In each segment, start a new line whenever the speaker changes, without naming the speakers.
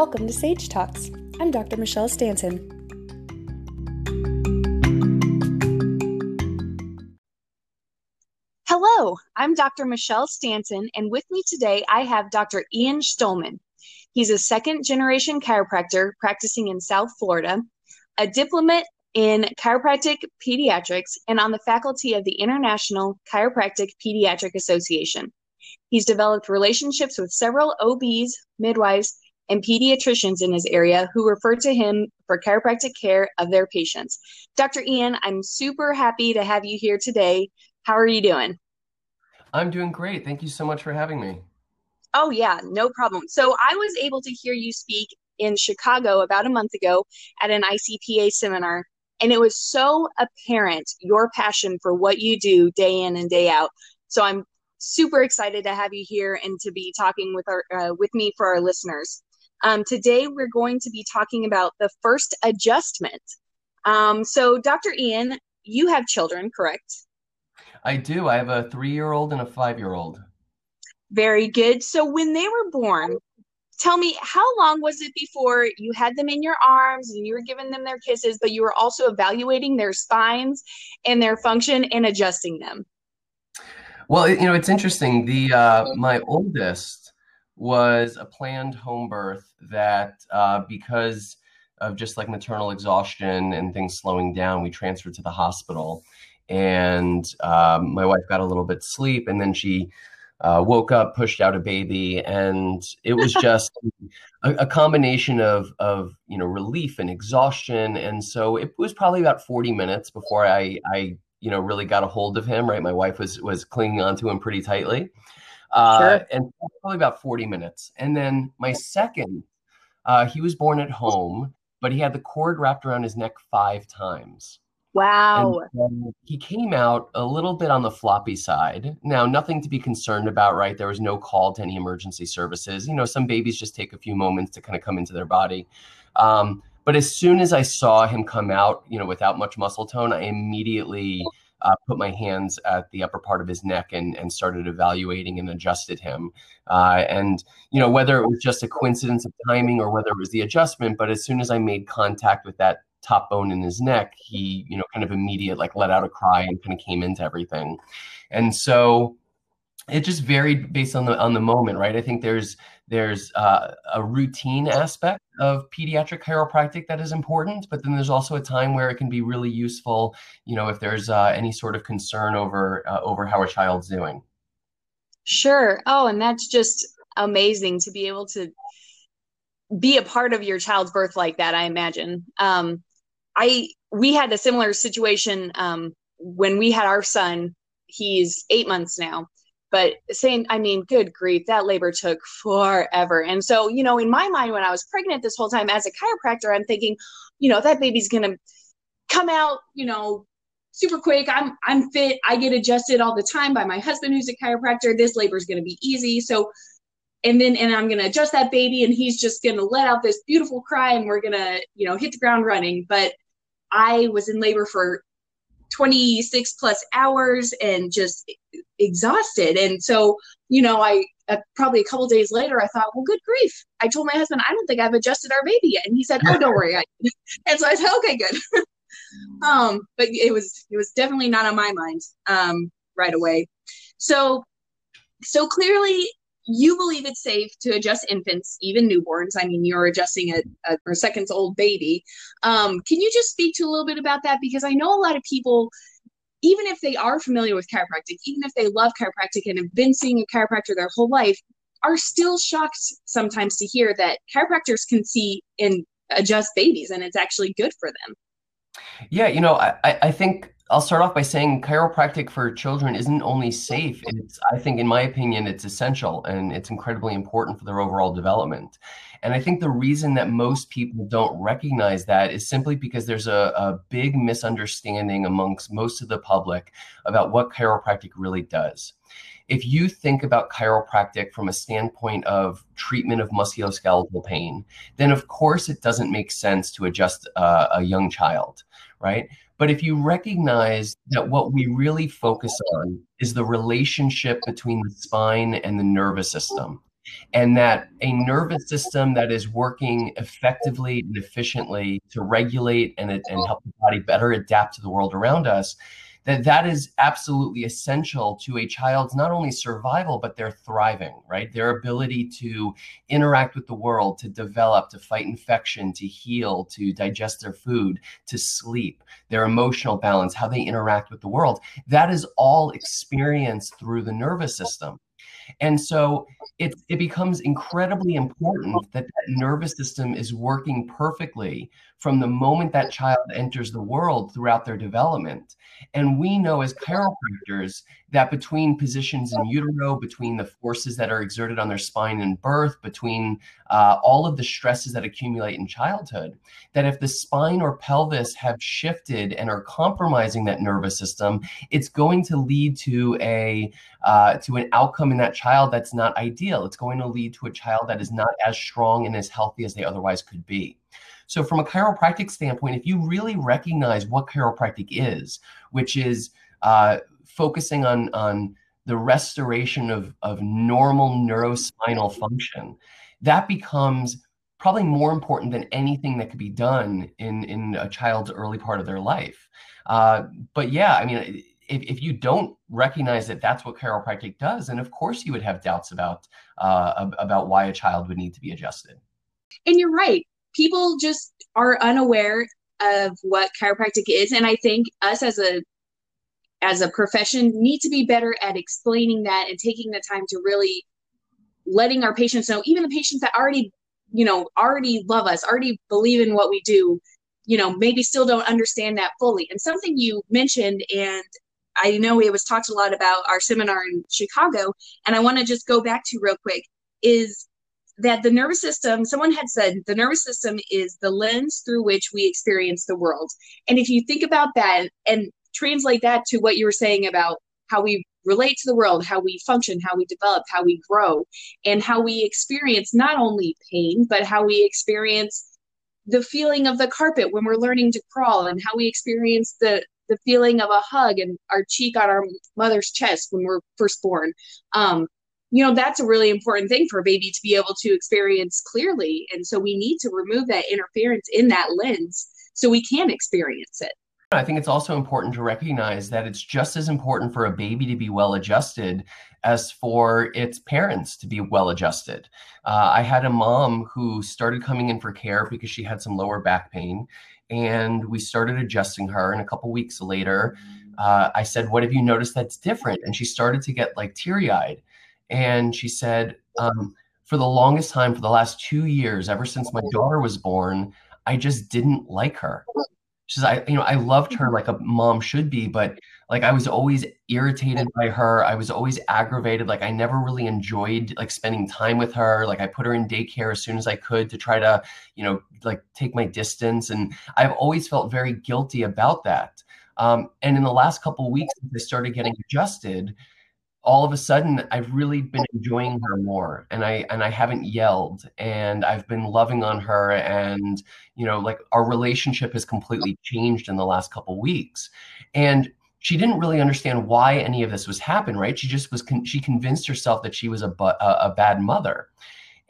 Welcome to Sage Talks. I'm Dr. Michelle Stanton.
Hello, I'm Dr. Michelle Stanton, and with me today I have Dr. Ian Shtulman. He's a second generation chiropractor practicing in South Florida, a diplomat in chiropractic pediatrics, and on the faculty of the International Chiropractic Pediatric Association. He's developed relationships with several OBs, midwives, and pediatricians in his area who refer to him for chiropractic care of their patients. Dr. Ian, I'm super happy to have you here today. How are you doing?
I'm doing great. Thank you so much for having me.
Oh, yeah, no problem. So I was able to hear you speak in Chicago about a month ago at an ICPA seminar, and it was so apparent your passion for what you do day in and day out. So I'm super excited to have you here and to be talking with our uh, with me for our listeners. Um, today, we're going to be talking about the first adjustment. Um, so, Dr. Ian, you have children, correct?
I do. I have a three year old and a five year old.
Very good. So, when they were born, tell me how long was it before you had them in your arms and you were giving them their kisses, but you were also evaluating their spines and their function and adjusting them?
Well, you know, it's interesting. The uh, my oldest was a planned home birth that uh, because of just like maternal exhaustion and things slowing down, we transferred to the hospital. And um, my wife got a little bit sleep, and then she uh, woke up, pushed out a baby, and it was just a, a, combination of of you know relief and exhaustion. And so it was probably about forty minutes before I I you know really got a hold of him. Right, my wife was was clinging onto him pretty tightly. Uh, sure. and probably about 40 minutes. And then my second, uh, he was born at home, but he had the cord wrapped around his neck five times.
Wow.
he came out a little bit on the floppy side. Now, nothing to be concerned about, right? There was no call to any emergency services. You know, some babies just take a few moments to kind of come into their body. Um, but as soon as I saw him come out, you know, without much muscle tone, I immediately uh, put my hands at the upper part of his neck and, and started evaluating and adjusted him. Uh, and, you know, whether it was just a coincidence of timing or whether it was the adjustment, but as soon as I made contact with that top bone in his neck, he, you know, kind of immediate, like let out a cry and kind of came into everything. And so, it just varied based on the on the moment, right? I think there's there's uh, a routine aspect of pediatric chiropractic that is important, but then there's also a time where it can be really useful, you know, if there's uh, any sort of concern over uh, over how a child's doing.
Sure. Oh, and that's just amazing to be able to be a part of your child's birth like that. I imagine. Um, I we had a similar situation um, when we had our son. He's eight months now but saying i mean good grief that labor took forever. And so you know in my mind when i was pregnant this whole time as a chiropractor i'm thinking you know that baby's gonna come out you know super quick. I'm i'm fit. I get adjusted all the time by my husband who's a chiropractor. This labor is gonna be easy. So and then and i'm gonna adjust that baby and he's just gonna let out this beautiful cry and we're gonna you know hit the ground running. But i was in labor for 26 plus hours and just exhausted. And so, you know, I uh, probably a couple days later, I thought, well, good grief. I told my husband, I don't think I've adjusted our baby yet. And he said, oh, don't worry. and so I said, okay, good. um, but it was, it was definitely not on my mind um, right away. So, so clearly you believe it's safe to adjust infants, even newborns. I mean, you're adjusting a, a, a seconds old baby. Um, can you just speak to a little bit about that? Because I know a lot of people, even if they are familiar with chiropractic, even if they love chiropractic and have been seeing a chiropractor their whole life, are still shocked sometimes to hear that chiropractors can see and adjust babies and it's actually good for them.
Yeah, you know, I, I think I'll start off by saying chiropractic for children isn't only safe. It's, I think, in my opinion, it's essential and it's incredibly important for their overall development. And I think the reason that most people don't recognize that is simply because there's a, a big misunderstanding amongst most of the public about what chiropractic really does. If you think about chiropractic from a standpoint of treatment of musculoskeletal pain, then of course it doesn't make sense to adjust uh, a young child, right? But if you recognize that what we really focus on is the relationship between the spine and the nervous system, and that a nervous system that is working effectively and efficiently to regulate and, and help the body better adapt to the world around us that that is absolutely essential to a child's not only survival but their thriving right? Their ability to interact with the world to develop to fight infection to heal to digest their food to sleep their emotional balance how they interact with the world. That is all experienced through the nervous system and so it, it becomes incredibly important that that nervous system is working perfectly from the moment that child enters the world throughout their development. And we know as chiropractors that between positions in utero, between the forces that are exerted on their spine in birth, between uh, all of the stresses that accumulate in childhood, that if the spine or pelvis have shifted and are compromising that nervous system, it's going to lead to a uh, to an outcome in that child that's not ideal. It's going to lead to a child that is not as strong and as healthy as they otherwise could be. So, from a chiropractic standpoint, if you really recognize what chiropractic is, which is uh, focusing on on the restoration of of normal neurospinal function, that becomes probably more important than anything that could be done in in a child's early part of their life. Uh, but yeah, I mean. If, if you don't recognize that that's what chiropractic does, then of course you would have doubts about uh, about why a child would need to be adjusted.
And you're right people just are unaware of what chiropractic is and i think us as a as a profession need to be better at explaining that and taking the time to really letting our patients know even the patients that already you know already love us already believe in what we do you know maybe still don't understand that fully and something you mentioned and i know it was talked a lot about our seminar in chicago and i want to just go back to real quick is that the nervous system, someone had said the nervous system is the lens through which we experience the world. And if you think about that and translate that to what you were saying about how we relate to the world, how we function, how we develop, how we grow, and how we experience not only pain, but how we experience the feeling of the carpet when we're learning to crawl and how we experience the the feeling of a hug and our cheek on our mother's chest when we're first born. Um, you know that's a really important thing for a baby to be able to experience clearly. And so we need to remove that interference in that lens so we can experience it.
I think it's also important to recognize that it's just as important for a baby to be well adjusted as for its parents to be well adjusted. Uh, I had a mom who started coming in for care because she had some lower back pain, and we started adjusting her. And a couple weeks later, uh, I said, What have you noticed that's different? And she started to get like teary eyed and she said, um, for the longest time, for the last two years, ever since my daughter was born, I just didn't like her. She says, I, you know, I loved her like a mom should be, but like I was always irritated by her. I was always aggravated. Like I never really enjoyed like spending time with her. Like I put her in daycare as soon as I could to try to, you know, like take my distance. And I've always felt very guilty about that. Um, and in the last couple weeks, I started getting adjusted all of a sudden I've really been enjoying her more and I and I haven't yelled and I've been loving on her and you know like our relationship has completely changed in the last couple weeks and she didn't really understand why any of this was happening right? She just was con- she convinced herself that she was a, bu- a, a bad mother.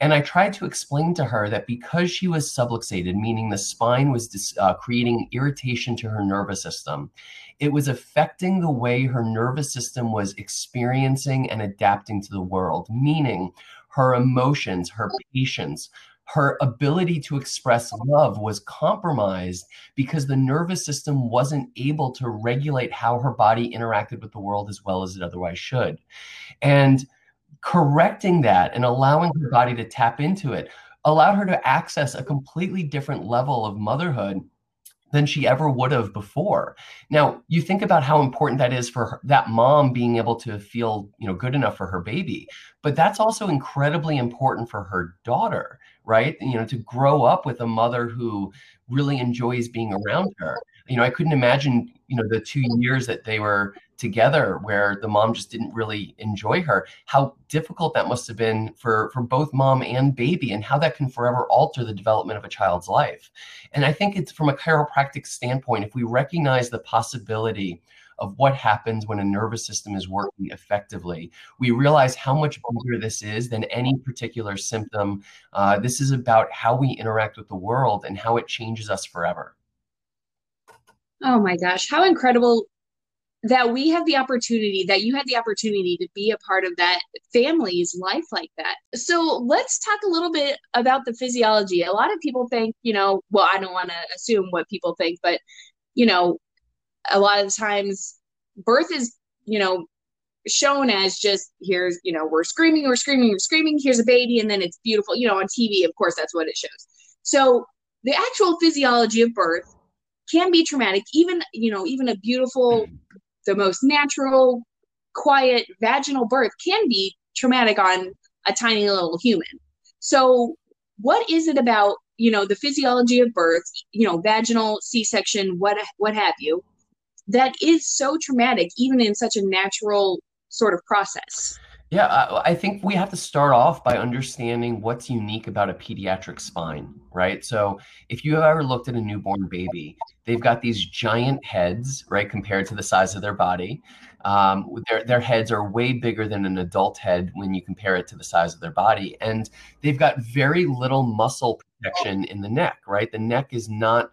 And I tried to explain to her that because she was subluxated, meaning the spine was dis- uh, creating irritation to her nervous system, it was affecting the way her nervous system was experiencing and adapting to the world, meaning her emotions, her patience, her ability to express love was compromised because the nervous system wasn't able to regulate how her body interacted with the world as well as it otherwise should. And correcting that and allowing her body to tap into it allowed her to access a completely different level of motherhood than she ever would have before. Now, you think about how important that is for her, that mom being able to feel, you know, good enough for her baby, but that's also incredibly important for her daughter, right? You know, to grow up with a mother who really enjoys being around her. You know, I couldn't imagine, you know, the 2 mm-hmm. years that they were together where the mom just didn't really enjoy her how difficult that must have been for for both mom and baby and how that can forever alter the development of a child's life and i think it's from a chiropractic standpoint if we recognize the possibility of what happens when a nervous system is working effectively. We realize how much bigger this is than any particular symptom. Uh, this is about how we interact with the world and how it changes us forever.
Oh my gosh, how incredible that we have the opportunity that you had the opportunity to be a part of that family's life like that. So let's talk a little bit about the physiology. A lot of people think, you know, well, I don't want to assume what people think, but you know, a lot of times birth is, you know, shown as just here's, you know, we're screaming, we're screaming, we're screaming, here's a baby, and then it's beautiful. You know, on TV, of course, that's what it shows. So the actual physiology of birth can be traumatic even you know even a beautiful the most natural, quiet vaginal birth can be traumatic on a tiny little human. So, what is it about you know the physiology of birth, you know, vaginal C-section, what what have you, that is so traumatic, even in such a natural sort of process?
Yeah, I think we have to start off by understanding what's unique about a pediatric spine, right? So, if you have ever looked at a newborn baby, they've got these giant heads, right, compared to the size of their body. Um, their, their heads are way bigger than an adult head when you compare it to the size of their body. And they've got very little muscle protection in the neck, right? The neck is not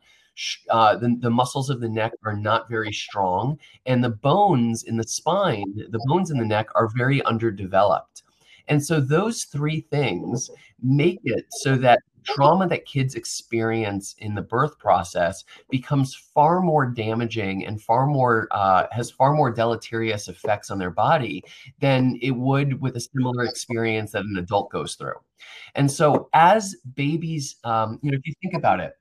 uh, the, the muscles of the neck are not very strong, and the bones in the spine, the bones in the neck are very underdeveloped. And so those three things make it so that trauma that kids experience in the birth process becomes far more damaging and far more uh, has far more deleterious effects on their body than it would with a similar experience that an adult goes through. And so as babies, um, you know, if you think about it,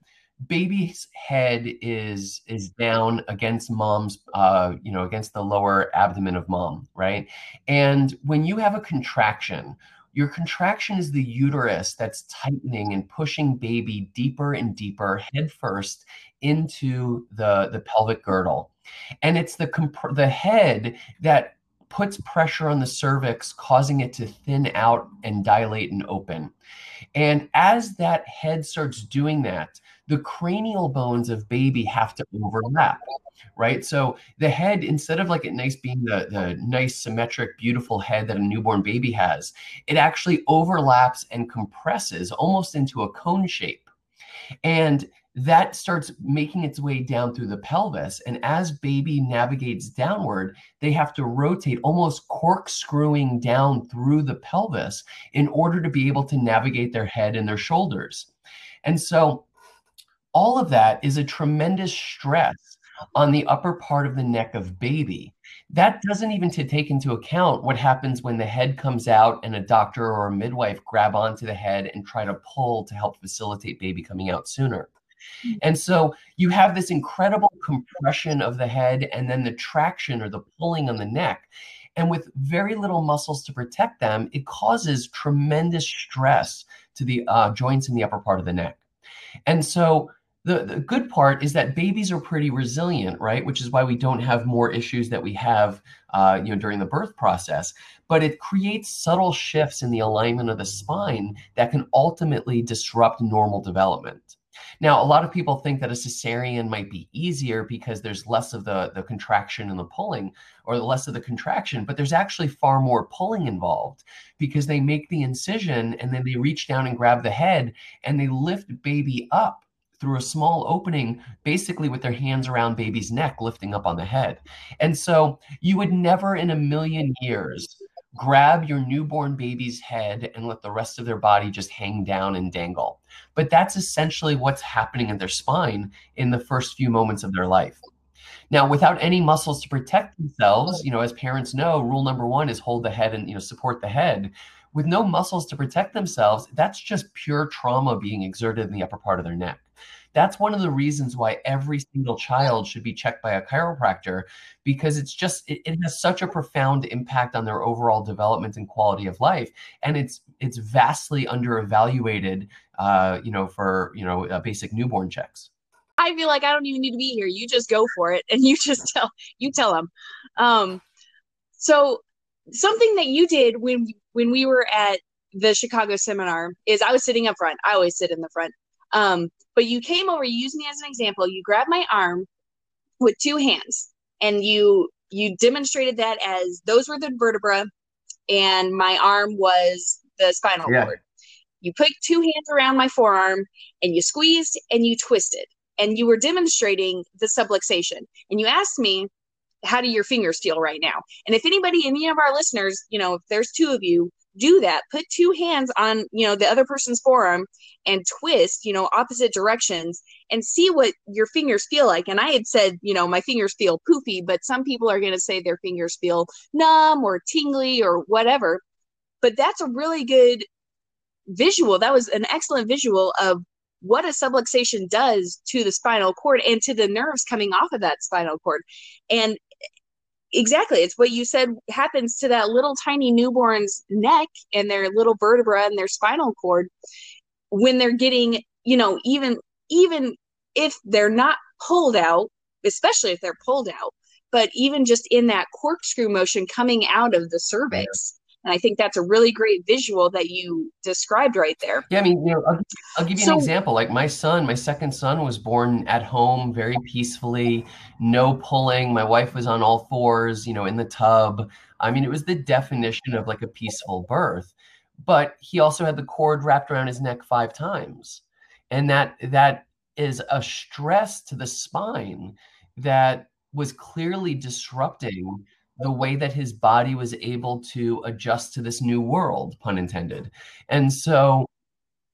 baby's head is is down against mom's uh you know against the lower abdomen of mom right? And when you have a contraction your contraction is the uterus that's tightening and pushing baby deeper and deeper head first into the the pelvic girdle. And it's the comp- the head that puts pressure on the cervix causing it to thin out and dilate and open. And as that head starts doing that the cranial bones of baby have to overlap right? So the head instead of like it nice being the, the nice symmetric beautiful head that a newborn baby has it actually overlaps and compresses almost into a cone shape. And that starts making its way down through the pelvis. And as baby navigates downward, they have to rotate, almost corkscrewing down through the pelvis in order to be able to navigate their head and their shoulders. And so all of that is a tremendous stress on the upper part of the neck of baby. That doesn't even to take into account what happens when the head comes out and a doctor or a midwife grab onto the head and try to pull to help facilitate baby coming out sooner. Mm. And so you have this incredible compression of the head and then the traction or the pulling on the neck. And with very little muscles to protect them, it causes tremendous stress to the uh, joints in the upper part of the neck. And so the, the good part is that babies are pretty resilient, right? Which is why we don't have more issues that we have, uh, you know, during the birth process. But it creates subtle shifts in the alignment of the spine that can ultimately disrupt normal development. Now, a lot of people think that a cesarean might be easier because there's less of the, the contraction and the pulling, or less of the contraction, but there's actually far more pulling involved because they make the incision and then they reach down and grab the head and they lift baby up through a small opening, basically with their hands around baby's neck, lifting up on the head. And so you would never in a million years grab your newborn baby's head and let the rest of their body just hang down and dangle. But that's essentially what's happening in their spine in the first few moments of their life. Now, without any muscles to protect themselves, you know, as parents know, rule number one is hold the head and, you know, support the head. With no muscles to protect themselves, that's just pure trauma being exerted in the upper part of their neck. That's one of the reasons why every single child should be checked by a chiropractor because it's just it, it has such a profound impact on their overall development and quality of life, and it's it's vastly under evaluated, uh, you know, for you know uh, basic newborn checks.
I feel like I don't even need to be here. You just go for it, and you just tell you tell them. Um, so something that you did when when we were at the Chicago seminar is I was sitting up front. I always sit in the front. Um, but you came over, you used me as an example. You grabbed my arm with two hands and you you demonstrated that as those were the vertebra and my arm was the spinal yeah. cord. You put two hands around my forearm and you squeezed and you twisted and you were demonstrating the subluxation. And you asked me, how do your fingers feel right now? And if anybody, any of our listeners, you know, if there's two of you, do that. Put two hands on, you know, the other person's forearm and twist, you know, opposite directions and see what your fingers feel like. And I had said, you know, my fingers feel poofy, but some people are going to say their fingers feel numb or tingly or whatever. But that's a really good visual. That was an excellent visual of what a subluxation does to the spinal cord and to the nerves coming off of that spinal cord. And exactly, it's what you said happens to that little tiny newborn's neck and their little vertebra and their spinal cord when they're getting, you know, even even if they're not pulled out, especially if they're pulled out, but even just in that corkscrew motion coming out of the cervix and I think that's a really great visual that you described right there.
Yeah, I mean, you know, I'll, I'll give you so, an example. Like my son, my second son was born at home very peacefully, no pulling. My wife was on all fours, you know, in the tub. I mean, it was the definition of like a peaceful birth. But he also had the cord wrapped around his neck five times. And that that is a stress to the spine that was clearly disrupting the way that his body was able to adjust to this new world, pun intended. And so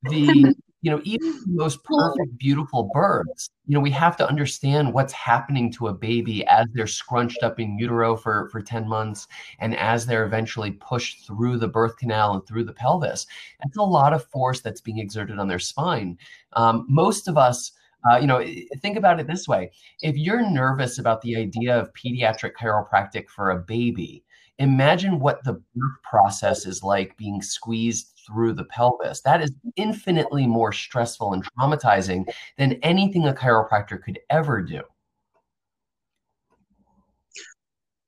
the you know even the most perfect beautiful birds you know we have to understand what's happening to a baby as they're scrunched up in utero for for 10 months and as they're eventually pushed through the birth canal and through the pelvis it's a lot of force that's being exerted on their spine um, most of us uh, you know, think about it this way: if you're nervous about the idea of pediatric chiropractic for a baby, imagine what the birth process is like being squeezed through the pelvis. That is infinitely more stressful and traumatizing than anything a chiropractor could ever do.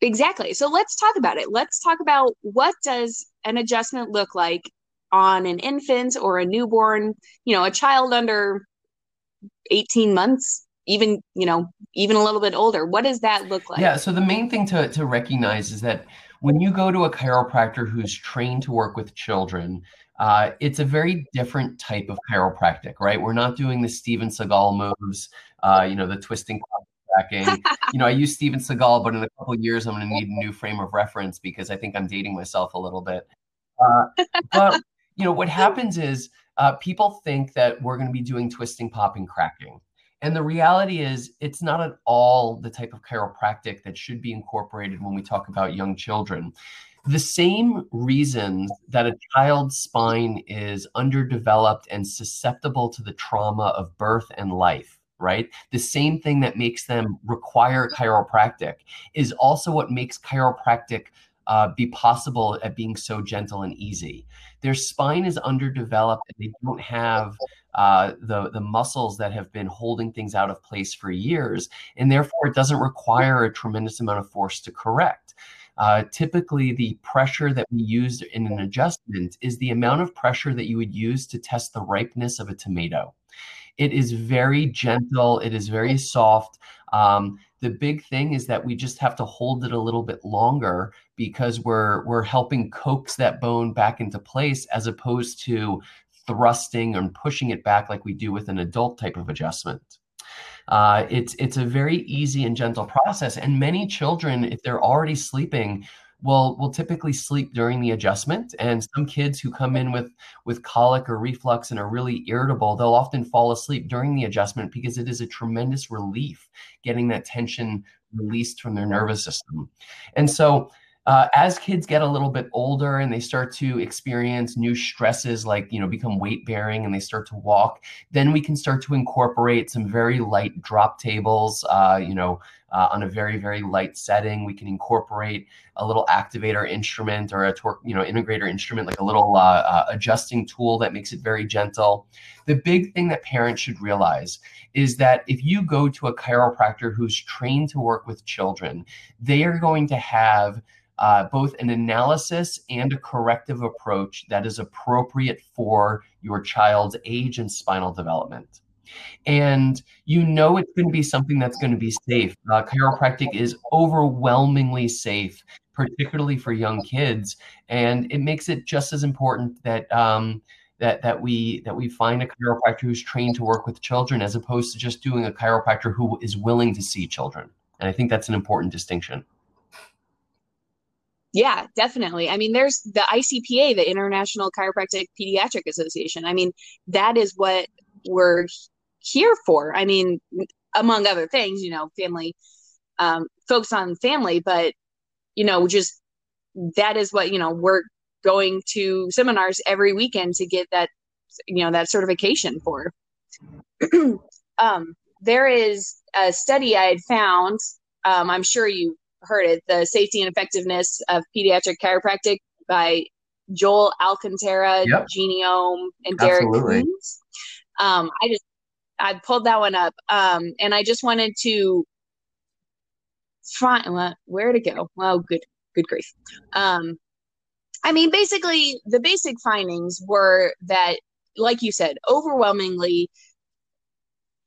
Exactly. So let's talk about it. Let's talk about what does an adjustment look like on an infant or a newborn, you know, a child under 18 months even you know even a little bit older. What does that look like?
Yeah so the main thing to, to recognize is that when you go to a chiropractor who's trained to work with children uh, it's a very different type of chiropractic right? We're not doing the steven seagal moves uh, you know the twisting tracking. You know i use steven seagal but in a couple years i'm going to need a new frame of reference because i think i'm dating myself a little bit. Uh, but you know what happens is uh, people think that we're going to be doing twisting, popping, cracking. And the reality is, it's not at all the type of chiropractic that should be incorporated when we talk about young children. The same reasons that a child's spine is underdeveloped and susceptible to the trauma of birth and life, right? The same thing that makes them require chiropractic is also what makes chiropractic uh, be possible at being so gentle and easy. Their spine is underdeveloped and they don't have uh, the, the muscles that have been holding things out of place for years. And therefore, it doesn't require a tremendous amount of force to correct. Uh, typically, the pressure that we use in an adjustment is the amount of pressure that you would use to test the ripeness of a tomato. It is very gentle, it is very soft. Um, the big thing is that we just have to hold it a little bit longer because we're we're helping coax that bone back into place as opposed to thrusting and pushing it back like we do with an adult type of adjustment. Uh, it's it's a very easy and gentle process, and many children, if they're already sleeping, will will typically sleep during the adjustment and some kids who come in with with colic or reflux and are really irritable they'll often fall asleep during the adjustment because it is a tremendous relief getting that tension released from their nervous system. And so uh, as kids get a little bit older and they start to experience new stresses like you know become weight bearing and they start to walk then we can start to incorporate some very light drop tables uh, you know uh, on a very very light setting we can incorporate a little activator instrument or a torque you know integrator instrument like a little uh, uh, adjusting tool that makes it very gentle the big thing that parents should realize is that if you go to a chiropractor who's trained to work with children they are going to have uh, both an analysis and a corrective approach that is appropriate for your child's age and spinal development. And you know it's going to be something that's going to be safe. Uh, chiropractic is overwhelmingly safe, particularly for young kids, and it makes it just as important that um, that that we that we find a chiropractor who's trained to work with children as opposed to just doing a chiropractor who is willing to see children. And I think that's an important distinction.
Yeah, definitely. I mean, there's the ICPA, the International Chiropractic Pediatric Association. I mean, that is what we're here for. I mean, among other things, you know, family, um, focus on family, but, you know, just that is what, you know, we're going to seminars every weekend to get that, you know, that certification for. um, there is a study I had found. Um, I'm sure you heard it, the safety and effectiveness of pediatric chiropractic by Joel Alcantara, yep. Genome, and Derek Kunz. Um, I just I pulled that one up, um, and I just wanted to find well, where to go. Oh, good, good grief. Um, I mean, basically, the basic findings were that, like you said, overwhelmingly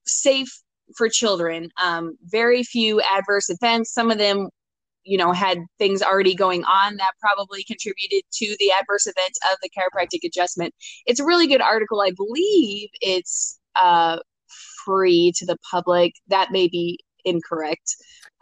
safe for children. Um, very few adverse events. Some of them you know had things already going on that probably contributed to the adverse events of the chiropractic adjustment it's a really good article i believe it's uh, free to the public that may be incorrect.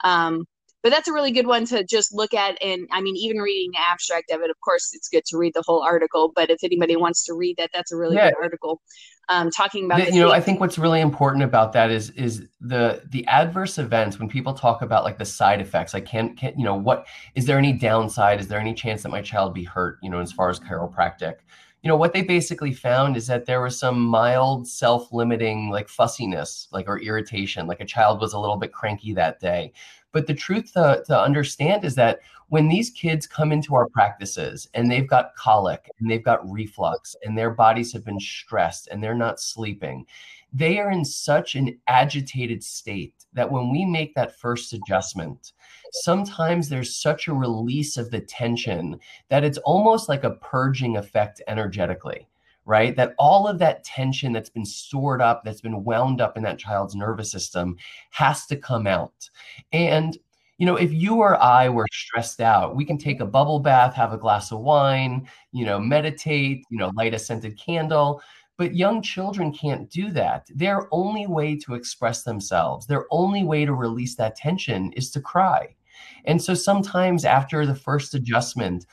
Um, but that's a really good one to just look at and i mean even reading the abstract of it of course it's good to read the whole article but if anybody wants to read that that's a really yeah. good article um, talking about
you know i think what's really important about that is is the the adverse events when people talk about like the side effects like can can you know what is there any downside? Is there any chance that my child be hurt you know as far as chiropractic? You know what they basically found is that there was some mild self-limiting like fussiness like or irritation like a child was a little bit cranky that day but the truth to, to understand is that when these kids come into our practices and they've got colic and they've got reflux and their bodies have been stressed and they're not sleeping, they are in such an agitated state that when we make that first adjustment, sometimes there's such a release of the tension that it's almost like a purging effect energetically right? That all of that tension that's been stored up, that's been wound up in that child's nervous system has to come out. And you know, if you or I were stressed out, we can take a bubble bath, have a glass of wine, you know, meditate, you know, light a scented candle. But young children can't do that. Their only way to express themselves, their only way to release that tension is to cry. And so sometimes after the first adjustment,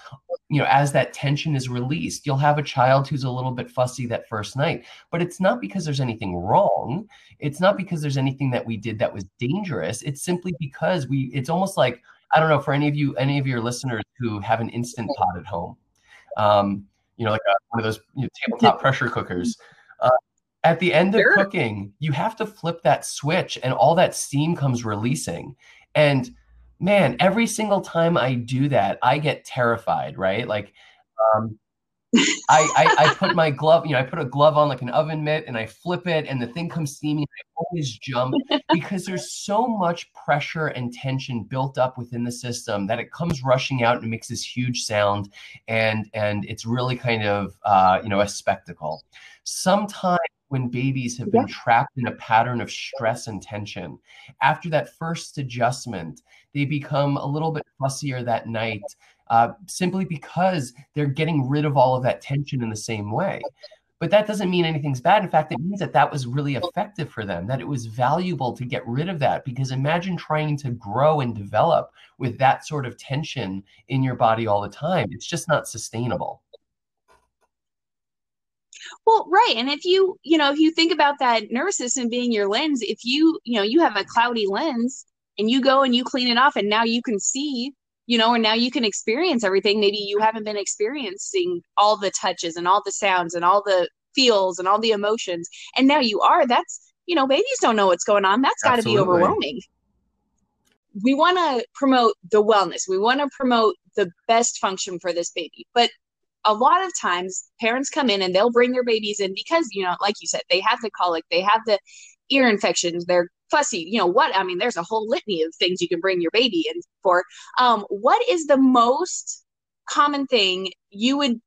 you know, as that tension is released, you'll have a child who's a little bit fussy that first night. But it's not because there's anything wrong. It's not because there's anything that we did that was dangerous. It's simply because we, it's almost like, I don't know, for any of you, any of your listeners who have an instant pot at home, um, you know, like a, one of those you know, tabletop pressure cookers. Uh, at the end of sure. cooking, you have to flip that switch and all that steam comes releasing. And man, every single time I do that, I get terrified, right? Like, um, I, I, I put my glove, you know, I put a glove on like an oven mitt and I flip it and the thing comes steaming. I always jump because there's so much pressure and tension built up within the system that it comes rushing out and makes this huge sound and and it's really kind of uh, you know a spectacle. Sometimes when babies have been yeah. trapped in a pattern of stress and tension. After that first adjustment, they become a little bit fussier that night uh, simply because they're getting rid of all of that tension in the same way. But that doesn't mean anything's bad. In fact, it means that that was really effective for them, that it was valuable to get rid of that. Because imagine trying to grow and develop with that sort of tension in your body all the time. It's just not sustainable.
Well, right. And if you, you know, if you think about that nervous system being your lens, if you, you know, you have a cloudy lens and you go and you clean it off and now you can see, you know, and now you can experience everything. Maybe you haven't been experiencing all the touches and all the sounds and all the feels and all the emotions. And now you are. That's, you know, babies don't know what's going on. That's got to be overwhelming. We want to promote the wellness. We want to promote the best function for this baby. But a lot of times parents come in and they'll bring their babies in because you know like you said they have the colic they have the ear infections they're fussy you know what i mean there's a whole litany of things you can bring your baby in for. Um, what is the most common thing you would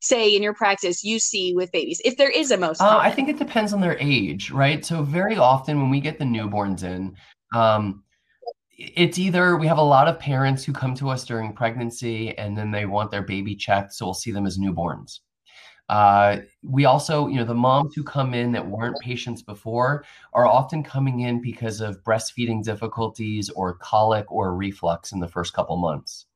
say in your practice you see with babies if there is a most
uh, i think it depends on their age right? So very often when we get the newborns in um, it's either we have a lot of parents who come to us during pregnancy and then they want their baby checked so we'll see them as newborns uh, we also, you know, the moms who come in that weren't patients before are often coming in because of breastfeeding difficulties or colic or reflux in the first couple months.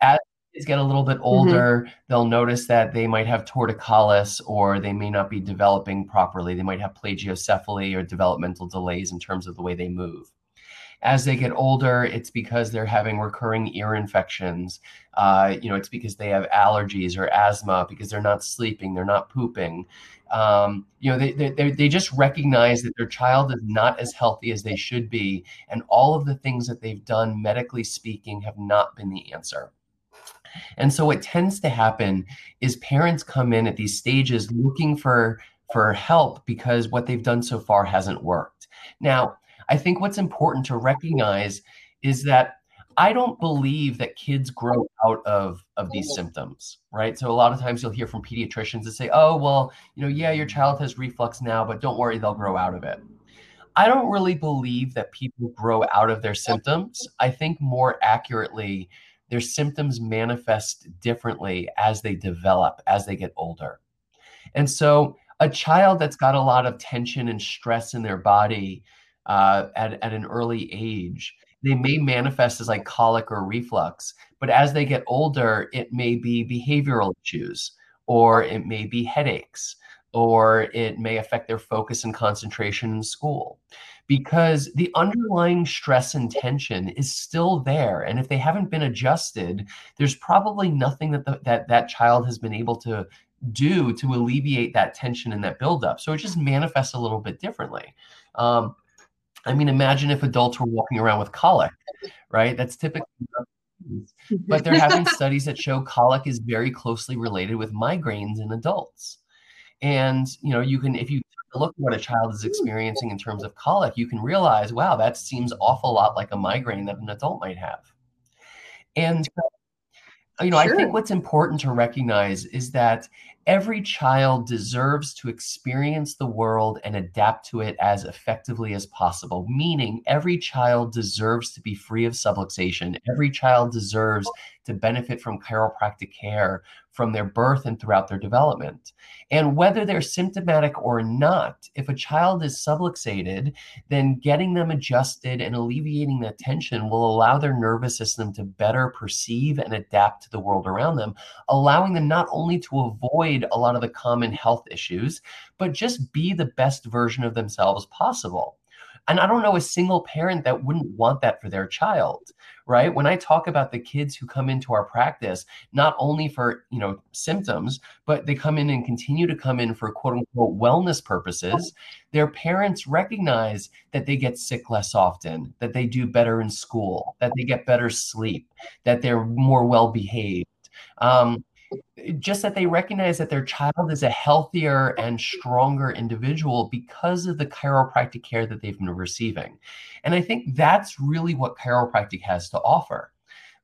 As kids get a little bit mm-hmm. older, mm-hmm. they'll notice that they might have torticollis or they may not be developing properly. They might have plagiocephaly or developmental delays in terms of the way they move. As they get older, it's because they're having recurring ear infections. Uh, you know, it's because they have allergies or asthma, because they're not sleeping, they're not pooping. Um, you know, they, they, they just recognize that their child is not as healthy as they should be. And all of the things that they've done, medically speaking, have not been the answer. And so what tends to happen is parents come in at these stages looking for for help because what they've done so far hasn't worked. Now, I think what's important to recognize is that I don't believe that kids grow out of of these mm-hmm. symptoms, right? So a lot of times you'll hear from pediatricians that say, "Oh, well, you know, yeah, your child has reflux now, but don't worry, they'll grow out of it." I don't really believe that people grow out of their symptoms. Mm-hmm. I think more accurately, their symptoms manifest differently as they develop, as they get older. And so a child that's got a lot of tension and stress in their body uh, at, at an early age. They may manifest as like colic or reflux, but as they get older, it may be behavioral issues, or it may be headaches, or it may affect their focus and concentration in school. Because the underlying stress and tension is still there and if they haven't been adjusted there's probably nothing that the, that that child has been able to do to alleviate that tension and that buildup. So it just manifests a little bit differently. Um, I mean, imagine if adults were walking around with colic, right? That's typically, but there have been studies that show colic is very closely related with migraines in adults. And, you know, you can, if you look at what a child is experiencing in terms of colic, you can realize, wow, that seems awful lot like a migraine that an adult might have. And, you know, sure. I think what's important to recognize is that every child deserves to experience the world and adapt to it as effectively as possible, meaning every child deserves to be free of subluxation. Every child deserves to benefit from chiropractic care from their birth and throughout their development. And whether they're symptomatic or not, if a child is subluxated, then getting them adjusted and alleviating the tension will allow their nervous system to better perceive and adapt to the world around them, allowing them not only to avoid a lot of the common health issues, but just be the best version of themselves possible. And I don't know a single parent that wouldn't want that for their child, right? When I talk about the kids who come into our practice, not only for, you know, symptoms, but they come in and continue to come in for quote unquote wellness purposes, their parents recognize that they get sick less often, that they do better in school, that they get better sleep, that they're more well behaved. Um, just that they recognize that their child is a healthier and stronger individual because of the chiropractic care that they've been receiving. And I think that's really what chiropractic has to offer.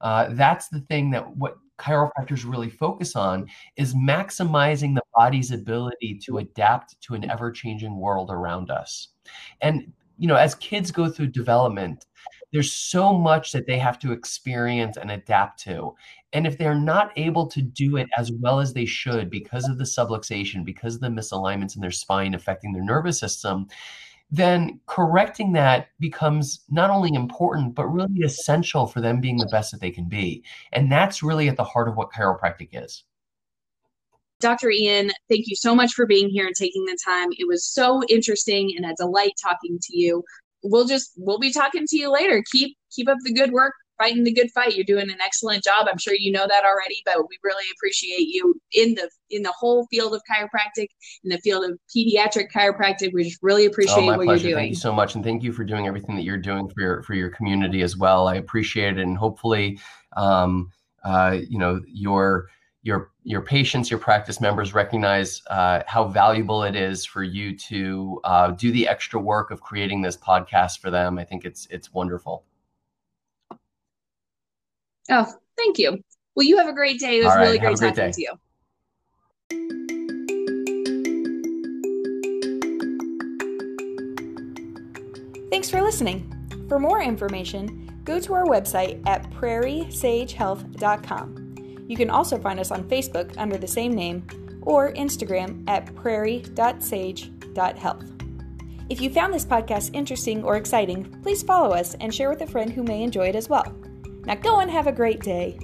Uh, that's the thing that what chiropractors really focus on is maximizing the body's ability to adapt to an ever-changing world around us. And you know, as kids go through development, there's so much that they have to experience and adapt to. And if they're not able to do it as well as they should because of the subluxation, because of the misalignments in their spine affecting their nervous system, then correcting that becomes not only important, but really essential for them being the best that they can be. And that's really at the heart of what chiropractic is.
Dr. Ian, thank you so much for being here and taking the time. It was so interesting and a delight talking to you we'll just we'll be talking to you later. Keep keep up the good work, fighting the good fight. You're doing an excellent job. I'm sure you know that already, but we really appreciate you in the in the whole field of chiropractic, in the field of pediatric chiropractic. We just really appreciate oh, what
pleasure.
you're doing.
Thank you so much, and thank you for doing everything that you're doing for your for your community as well. I appreciate it, and hopefully, um, uh, you know, your your your patients, your practice members recognize uh, how valuable it is for you to uh, do the extra work of creating this podcast for them. I think it's it's wonderful.
Oh, thank you. Well, you have a great day. It was right, really great talking to you. Thanks for listening. For more information, go to our website at prairiesagehealth.com. You can also find us on Facebook under the same name or Instagram at prairie.sage.health. If you found this podcast interesting or exciting, please follow us and share with a friend who may enjoy it as well. Now go and have a great day.